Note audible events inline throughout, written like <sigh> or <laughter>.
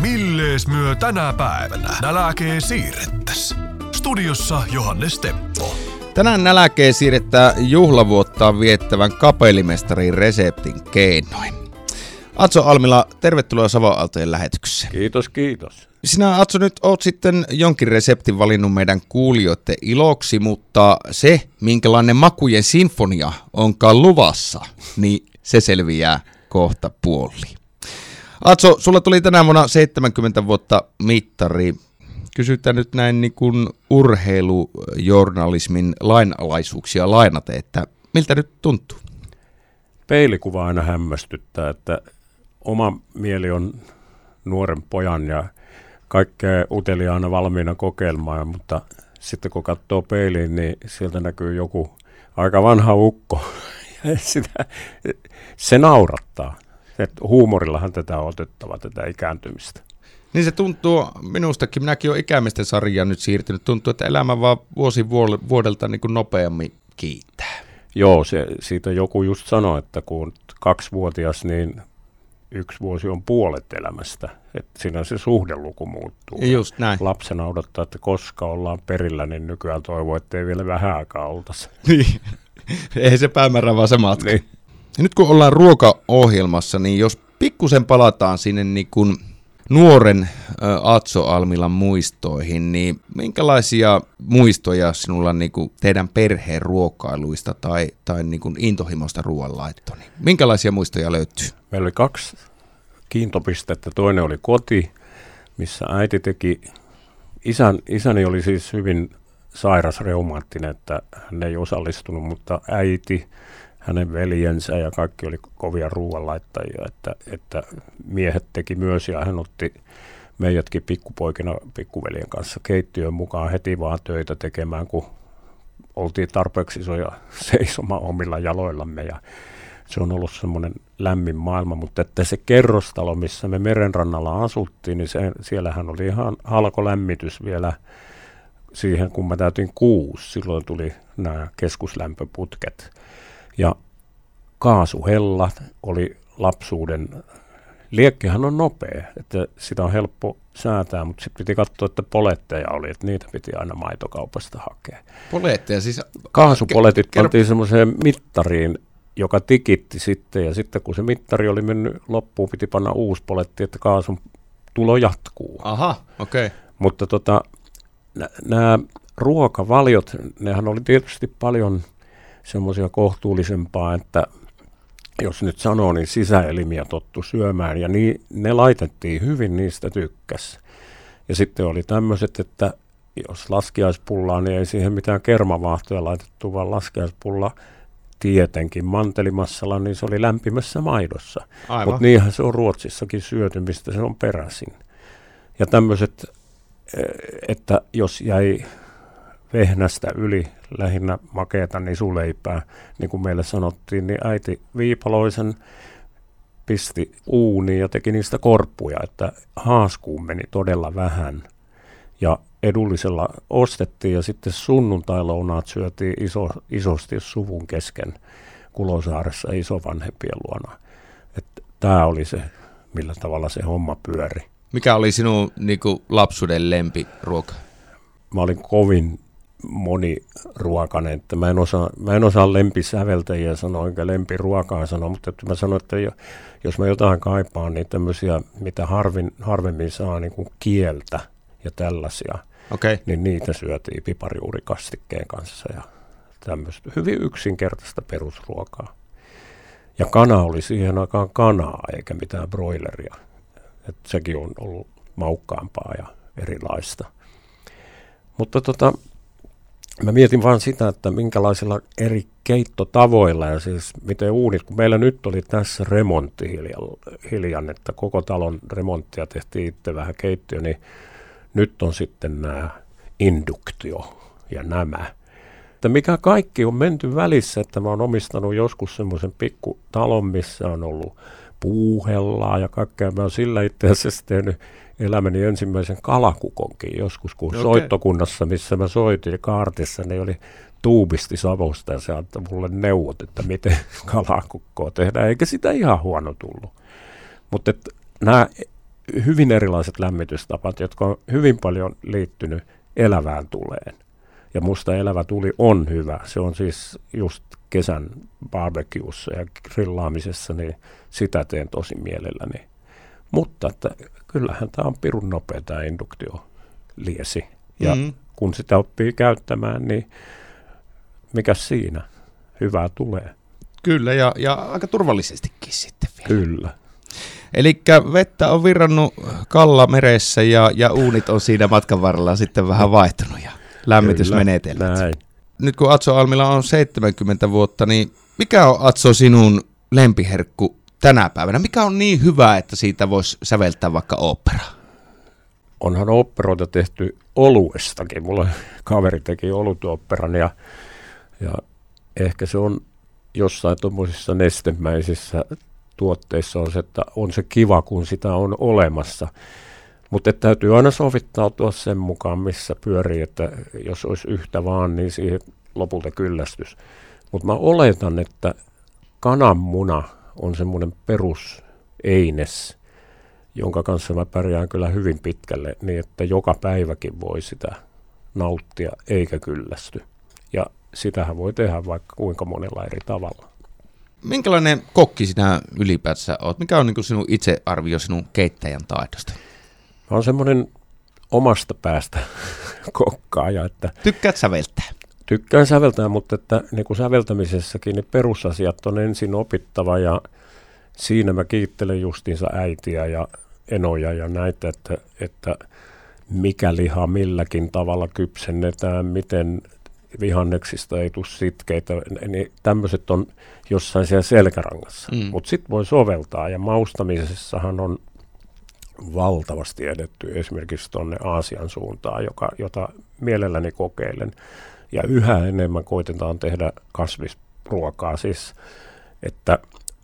Millees myö tänä päivänä nälkee siirrettäs? Studiossa Johannes Teppo. Tänään nälkeen siirrettää juhlavuottaan viettävän kapellimestarin reseptin keinoin. Atso Almila, tervetuloa Savoaltojen lähetykseen. Kiitos, kiitos. Sinä Atso nyt oot sitten jonkin reseptin valinnut meidän kuulijoiden iloksi, mutta se, minkälainen makujen sinfonia onkaan luvassa, niin se selviää kohta puoli. Atso, sulla tuli tänä vuonna 70 vuotta mittari. Kysytään nyt näin niin kuin urheilujournalismin lainalaisuuksia lainate, että miltä nyt tuntuu? Peilikuva aina hämmästyttää, että oma mieli on nuoren pojan ja kaikkea uteliaana valmiina kokeilemaan, mutta sitten kun katsoo peiliin, niin sieltä näkyy joku aika vanha ukko. <laughs> Sitä, se naurattaa. Et huumorillahan tätä on otettava, tätä ikääntymistä. Niin se tuntuu minustakin, minäkin olen ikämisten sarjaa nyt siirtynyt, tuntuu, että elämä vaan vuosi vuodelta niin kuin nopeammin kiittää. Joo, se, siitä joku just sanoi, että kun kaksivuotias, niin yksi vuosi on puolet elämästä. Että siinä se suhdeluku muuttuu. Just näin. Lapsena odottaa, että koska ollaan perillä, niin nykyään toivoo, että ei vielä vähän aikaa oltaisi. Niin. <laughs> ei se päämäärä, vaan se matka. Niin. Ja nyt kun ollaan ruokaohjelmassa, niin jos pikkusen palataan sinne niin kuin nuoren Atso Almilan muistoihin, niin minkälaisia muistoja sinulla niin teidän perheen ruokailuista tai, tai niin kuin intohimosta ruoanlaittoa? Niin minkälaisia muistoja löytyy? Meillä oli kaksi kiintopistettä. Toinen oli koti, missä äiti teki, isän, isäni oli siis hyvin sairas reumaattinen, että hän ei osallistunut, mutta äiti hänen veljensä ja kaikki oli kovia ruoanlaittajia, että, että miehet teki myös ja hän otti meidätkin pikkupoikina pikkuveljen kanssa keittiön mukaan heti vaan töitä tekemään, kun oltiin tarpeeksi isoja <laughs> seisomaan omilla jaloillamme ja se on ollut semmoinen lämmin maailma, mutta että se kerrostalo, missä me merenrannalla asuttiin, niin se, siellähän oli ihan halkolämmitys vielä siihen, kun mä täytin kuusi. Silloin tuli nämä keskuslämpöputket. Ja kaasuhella oli lapsuuden, liekkihän on nopea, että sitä on helppo säätää, mutta sitten piti katsoa, että poletteja oli, että niitä piti aina maitokaupasta hakea. Poletteja siis? Kaasupoletit ke- pantiin semmoiseen mittariin, joka tikitti sitten, ja sitten kun se mittari oli mennyt loppuun, piti panna uusi poletti, että kaasun tulo jatkuu. Aha, okei. Okay. Mutta tota, nämä ruokavaliot, nehän oli tietysti paljon – semmoisia kohtuullisempaa, että jos nyt sanoo, niin sisäelimiä tottu syömään ja niin, ne laitettiin hyvin, niistä tykkäs. Ja sitten oli tämmöiset, että jos laskiaispullaa, niin ei siihen mitään kermavaahtoja laitettu, vaan laskiaispulla tietenkin mantelimassalla, niin se oli lämpimässä maidossa. Mutta niinhän se on Ruotsissakin syöty, mistä se on peräisin. Ja tämmöiset, e, että jos jäi vehnästä yli lähinnä makeata nisuleipää, niin kuin meille sanottiin, niin äiti Viipaloisen pisti uuniin ja teki niistä korppuja, että haaskuun meni todella vähän. Ja edullisella ostettiin ja sitten sunnuntailounaat syötiin iso, isosti suvun kesken Kulosaaressa isovanhempien luona. Tämä oli se, millä tavalla se homma pyöri. Mikä oli sinun niin kuin, lapsuuden lempiruoka? Mä olin kovin moniruokainen, että mä en osaa, mä en osaa lempisäveltäjiä sanoa, enkä lempiruokaa sanoa, mutta että mä sanon, että jos mä jotain kaipaan, niin tämmöisiä, mitä harvin, harvemmin saa niin kuin kieltä ja tällaisia, okay. niin niitä syötiin piparijuurikastikkeen kanssa ja tämmöistä hyvin yksinkertaista perusruokaa. Ja kana oli siihen aikaan kanaa, eikä mitään broileria. Et sekin on ollut maukkaampaa ja erilaista. Mutta tota, Mä mietin vaan sitä, että minkälaisilla eri keittotavoilla ja siis miten uunit, kun meillä nyt oli tässä remontti hiljan, että koko talon remonttia tehtiin itse vähän keittiö, niin nyt on sitten nämä induktio ja nämä. Että mikä kaikki on menty välissä, että mä oon omistanut joskus semmoisen talon, missä on ollut puuhellaa ja kaikkea. Mä oon sillä itse asiassa tehnyt elämäni ensimmäisen kalakukonkin joskus, kun okay. soittokunnassa, missä mä soitin kaartissa, niin oli tuubisti Savosta ja se antoi mulle neuvot, että miten <laughs> kalakukkoa tehdään, eikä sitä ihan huono tullut. Mutta nämä hyvin erilaiset lämmitystapat, jotka on hyvin paljon liittynyt elävään tuleen. Ja musta elävä tuli on hyvä. Se on siis just kesän barbecuessa ja grillaamisessa, niin sitä teen tosi mielelläni. Mutta että kyllähän tämä on pirun nopea tämä induktioliesi. Ja mm. kun sitä oppii käyttämään, niin mikä siinä? Hyvää tulee. Kyllä, ja, ja aika turvallisestikin sitten vielä. Kyllä. Eli vettä on virrannut kalla meressä ja, ja uunit on siinä matkan varrella sitten vähän vaihtunut ja lämmitysmenetelmät. Näin. Nyt kun Atso Almilla on 70 vuotta, niin mikä on Atso sinun lempiherkku tänä päivänä? Mikä on niin hyvä, että siitä voisi säveltää vaikka operaa? Onhan operoita tehty oluestakin. Mulla kaveri teki olutuoperan ja, ja ehkä se on jossain tuommoisissa nestemäisissä tuotteissa on se, että on se kiva, kun sitä on olemassa. Mutta täytyy aina sovittautua sen mukaan, missä pyörii, että jos olisi yhtä vaan, niin siihen lopulta kyllästys. Mutta mä oletan, että kananmuna on semmoinen peruseines, jonka kanssa mä pärjään kyllä hyvin pitkälle, niin että joka päiväkin voi sitä nauttia eikä kyllästy. Ja sitähän voi tehdä vaikka kuinka monella eri tavalla. Minkälainen kokki sinä ylipäätänsä olet? Mikä on niin sinun itsearvio sinun keittäjän taidosta? Mä oon semmoinen omasta päästä <laughs> kokkaaja, että Tykkäät säveltää? Tykkään säveltää, mutta että niin kuin säveltämisessäkin niin perusasiat on ensin opittava ja siinä mä kiittelen justiinsa äitiä ja enoja ja näitä, että, että mikä liha milläkin tavalla kypsennetään, miten vihanneksista ei tule sitkeitä, niin tämmöiset on jossain siellä selkärangassa. Mm. Mutta sitten voi soveltaa, ja maustamisessahan on valtavasti edetty esimerkiksi tuonne Aasian suuntaan, joka, jota mielelläni kokeilen. Ja yhä enemmän koitetaan tehdä kasvisruokaa, siis että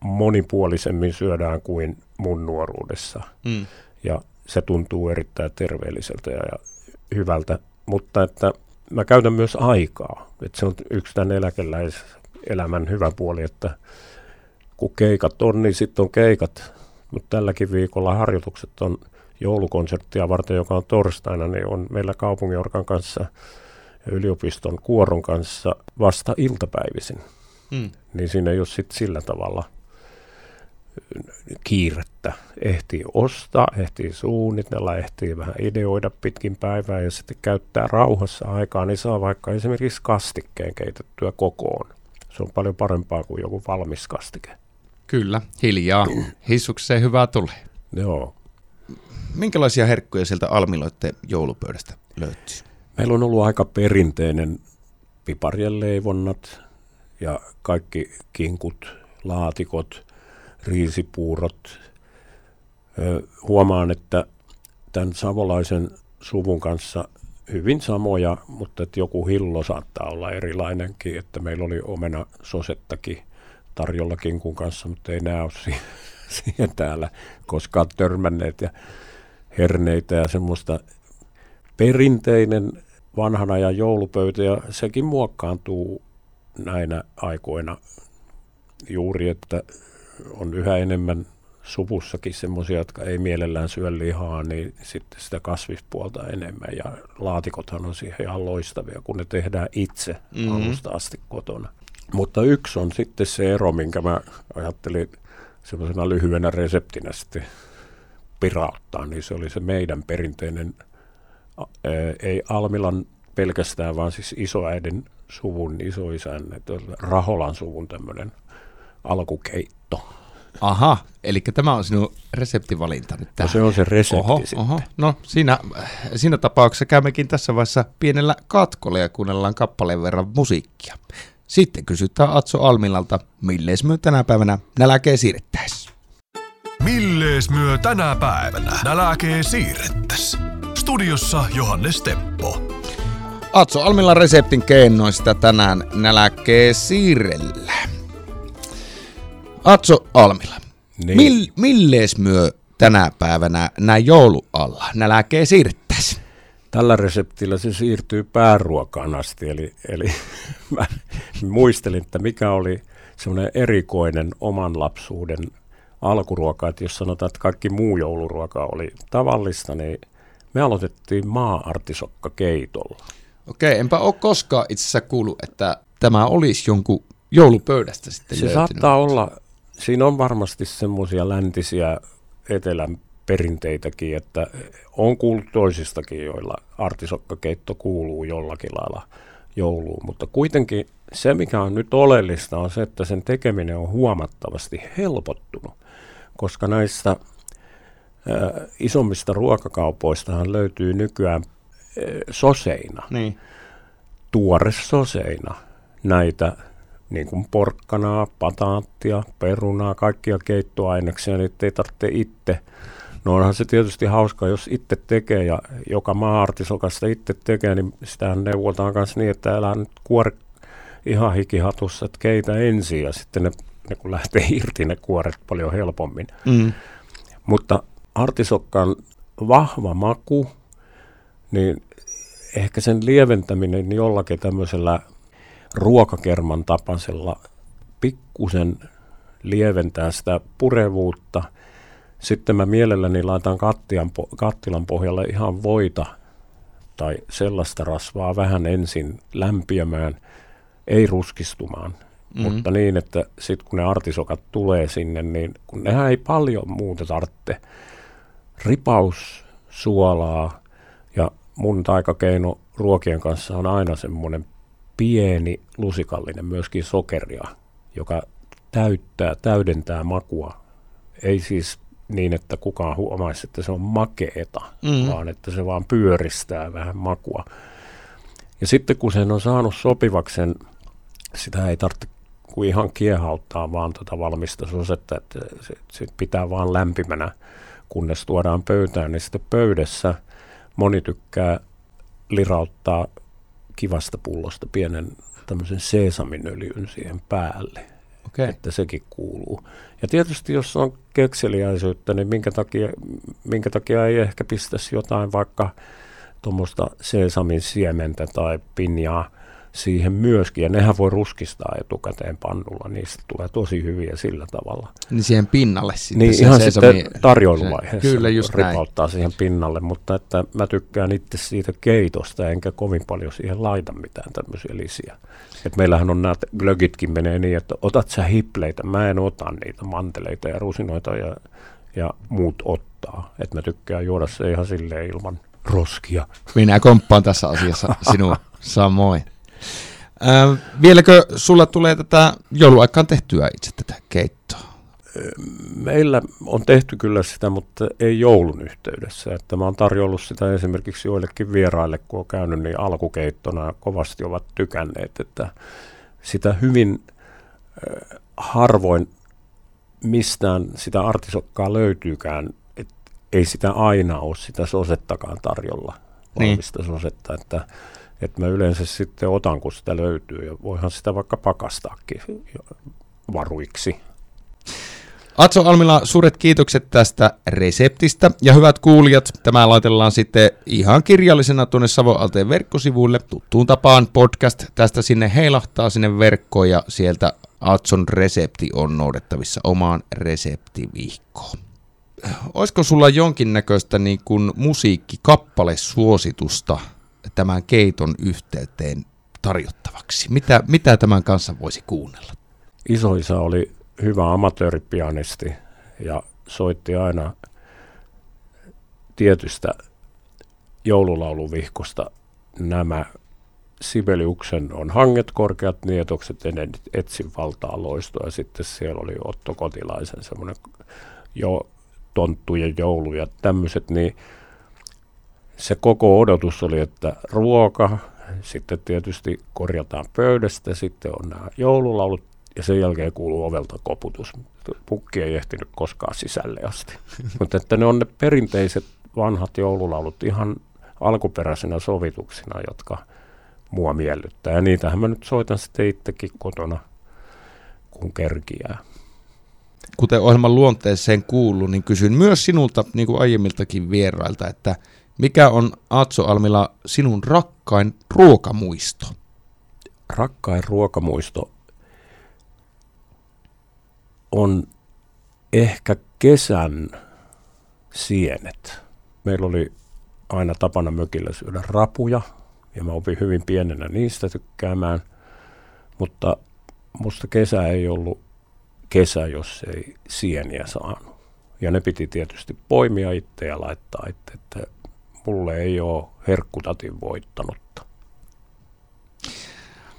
monipuolisemmin syödään kuin mun nuoruudessa. Mm. Ja se tuntuu erittäin terveelliseltä ja, ja hyvältä, mutta että mä käytän myös aikaa. Että se on yksi tämän eläkeläiselämän hyvä puoli, että kun keikat on, niin sitten on keikat. Mutta tälläkin viikolla harjoitukset on joulukonserttia varten, joka on torstaina, niin on meillä kaupunginorkan kanssa yliopiston kuoron kanssa vasta iltapäivisin. Hmm. Niin siinä ei ole sitten sillä tavalla – kiirettä. Ehtii ostaa, ehtii suunnitella, ehtii vähän ideoida pitkin päivää ja sitten käyttää rauhassa aikaa, niin saa vaikka esimerkiksi kastikkeen keitettyä kokoon. Se on paljon parempaa kuin joku valmis kastike. Kyllä, hiljaa. Hissukseen hyvää tulee. Joo. Minkälaisia herkkuja sieltä Almiloitte joulupöydästä löytyy? Meillä on ollut aika perinteinen piparien leivonnat ja kaikki kinkut, laatikot – riisipuurot. Huomaan, että tämän savolaisen suvun kanssa hyvin samoja, mutta että joku hillo saattaa olla erilainenkin, että meillä oli omena sosettakin tarjolla kinkun kanssa, mutta ei ole <laughs> siihen täällä koskaan törmänneet ja herneitä ja semmoista perinteinen vanhan ajan joulupöytä ja sekin muokkaantuu näinä aikoina juuri, että on yhä enemmän suvussakin semmoisia, jotka ei mielellään syö lihaa, niin sitten sitä kasvispuolta enemmän. Ja laatikothan on siihen ihan loistavia, kun ne tehdään itse mm-hmm. alusta asti kotona. Mutta yksi on sitten se ero, minkä mä ajattelin semmoisena lyhyenä reseptinä sitten pirauttaa, niin se oli se meidän perinteinen, ei Almilan pelkästään, vaan siis isoäidin suvun, isoisän, Raholan suvun tämmöinen alkukeitto. Aha, eli tämä on sinun reseptivalinta nyt tähän. No se on se resepti oho, sitten. Oho. No siinä, siinä tapauksessa käymmekin tässä vaiheessa pienellä katkolla ja kuunnellaan kappaleen verran musiikkia. Sitten kysytään Atso Almilalta, millees myö tänä päivänä näläkee siirrettäis? Millees myö tänä päivänä näläkee siirrettäis? Studiossa Johannes Teppo. Atso Almilan reseptin keinoista tänään näläkee siirrellä. Atso Almila, niin. Mill, millees myö tänä päivänä näin joulualla näläkee siirtäisi? Tällä reseptillä se siirtyy pääruokaan asti, eli, eli <laughs> mä muistelin, että mikä oli semmoinen erikoinen oman lapsuuden alkuruoka, että jos sanotaan, että kaikki muu jouluruoka oli tavallista, niin me aloitettiin maa-artisokka keitolla. Okei, enpä ole koskaan itse asiassa kuullut, että tämä olisi jonkun joulupöydästä sitten Se löytynyt. saattaa olla, siinä on varmasti semmoisia läntisiä etelän perinteitäkin, että on kuullut toisistakin, joilla artisokkakeitto kuuluu jollakin lailla jouluun, mutta kuitenkin se, mikä on nyt oleellista, on se, että sen tekeminen on huomattavasti helpottunut, koska näistä isommista ruokakaupoistahan löytyy nykyään soseina, Niin. tuore soseina näitä niin kuin porkkanaa, pataattia, perunaa, kaikkia keittoaineksia, niin ei tarvitse itse. No onhan se tietysti hauska, jos itse tekee ja joka maa-artisokasta itse tekee, niin sitähän neuvotaan myös niin, että älä nyt kuore ihan hikihatussa, että keitä ensin ja sitten ne, ne kun lähtee <laughs> irti ne kuoret paljon helpommin. Mm. Mutta artisokkaan vahva maku, niin ehkä sen lieventäminen jollakin tämmöisellä ruokakerman tapaisella pikkusen lieventää sitä purevuutta. Sitten mä mielelläni laitan kattilan, po- kattilan pohjalle ihan voita tai sellaista rasvaa vähän ensin lämpiämään, ei ruskistumaan, mm-hmm. mutta niin, että sitten kun ne artisokat tulee sinne, niin kun nehän ei paljon muuta tarvitse. Ripaus suolaa ja mun taikakeino ruokien kanssa on aina semmoinen pieni lusikallinen myöskin sokeria, joka täyttää, täydentää makua. Ei siis niin, että kukaan huomaisi, että se on makeeta, Mm. vaan että se vaan pyöristää vähän makua. Ja sitten kun sen on saanut sopivaksen, sitä ei tarvitse kuin ihan kiehauttaa vaan tuota valmista sosetta, että se, se pitää vaan lämpimänä, kunnes tuodaan pöytään, niin sitten pöydässä moni tykkää lirauttaa kivasta pullosta pienen tämmöisen seesaminöljyn siihen päälle, Okei. että sekin kuuluu. Ja tietysti jos on kekseliäisyyttä, niin minkä takia, minkä takia ei ehkä pistäisi jotain vaikka tuommoista seesamin siementä tai pinjaa siihen myöskin. Ja nehän voi ruskistaa etukäteen pannulla, niistä tulee tosi hyviä sillä tavalla. Niin siihen pinnalle sitten. Niin se ihan sitten tarjoiluvaiheessa se- Kyllä, just näin. ripauttaa siihen pinnalle, mutta että mä tykkään itse siitä keitosta, enkä kovin paljon siihen laita mitään tämmöisiä lisiä. Et meillähän on nämä glögitkin menee niin, että otat sä hipleitä, mä en ota niitä manteleita ja rusinoita ja, ja muut ottaa. Et mä tykkään juoda se ihan silleen ilman roskia. Minä komppaan tässä asiassa sinua <laughs> samoin. Äh, vieläkö sulla tulee tätä jouluaikaan tehtyä itse tätä keittoa? Meillä on tehty kyllä sitä, mutta ei joulun yhteydessä. Että mä oon tarjollut sitä esimerkiksi joillekin vieraille, kun on käynyt niin alkukeittona ja kovasti ovat tykänneet, että sitä hyvin äh, harvoin mistään sitä artisokkaa löytyykään, että ei sitä aina ole sitä sosettakaan tarjolla, Niin. sosetta, että, että mä yleensä sitten otan, kun sitä löytyy ja voihan sitä vaikka pakastaakin varuiksi. Atso Almila, suuret kiitokset tästä reseptistä. Ja hyvät kuulijat, tämä laitellaan sitten ihan kirjallisena tuonne Savoalteen verkkosivuille. Tuttuun tapaan podcast tästä sinne heilahtaa sinne verkkoon ja sieltä Atson resepti on noudettavissa omaan reseptivihkoon. Olisiko sulla jonkinnäköistä niin kuin musiikkikappalesuositusta tämän keiton yhteyteen tarjottavaksi? Mitä, mitä tämän kanssa voisi kuunnella? isoisä oli hyvä amatööripianisti ja soitti aina tietystä joululauluvihkosta nämä Sibeliuksen on hanget, korkeat nietokset, ennen etsin valtaa loistoa. Ja sitten siellä oli Otto Kotilaisen semmoinen jo tonttu ja joulu ja tämmöiset, niin se koko odotus oli, että ruoka, sitten tietysti korjataan pöydästä, sitten on nämä joululaulut ja sen jälkeen kuuluu ovelta koputus. Pukki ei ehtinyt koskaan sisälle asti. <laughs> Mutta että ne on ne perinteiset vanhat joululaulut ihan alkuperäisenä sovituksina, jotka mua miellyttää. Ja niitähän mä nyt soitan sitten itsekin kotona, kun kerkiää. kuten ohjelman luonteeseen kuuluu, niin kysyn myös sinulta, niin kuin aiemmiltakin vierailta, että mikä on Atso Almila sinun rakkain ruokamuisto? Rakkain ruokamuisto on ehkä kesän sienet. Meillä oli aina tapana mökillä syödä rapuja, ja mä opin hyvin pienenä niistä tykkäämään, mutta musta kesä ei ollut kesä, jos ei sieniä saanut. Ja ne piti tietysti poimia itse ja laittaa itse, että mulle ei ole herkkutatin voittanutta.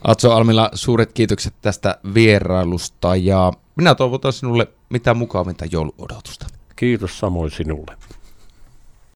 Atso Almila, suuret kiitokset tästä vierailusta ja minä toivotan sinulle mitä mukavinta jouluodotusta. Kiitos samoin sinulle.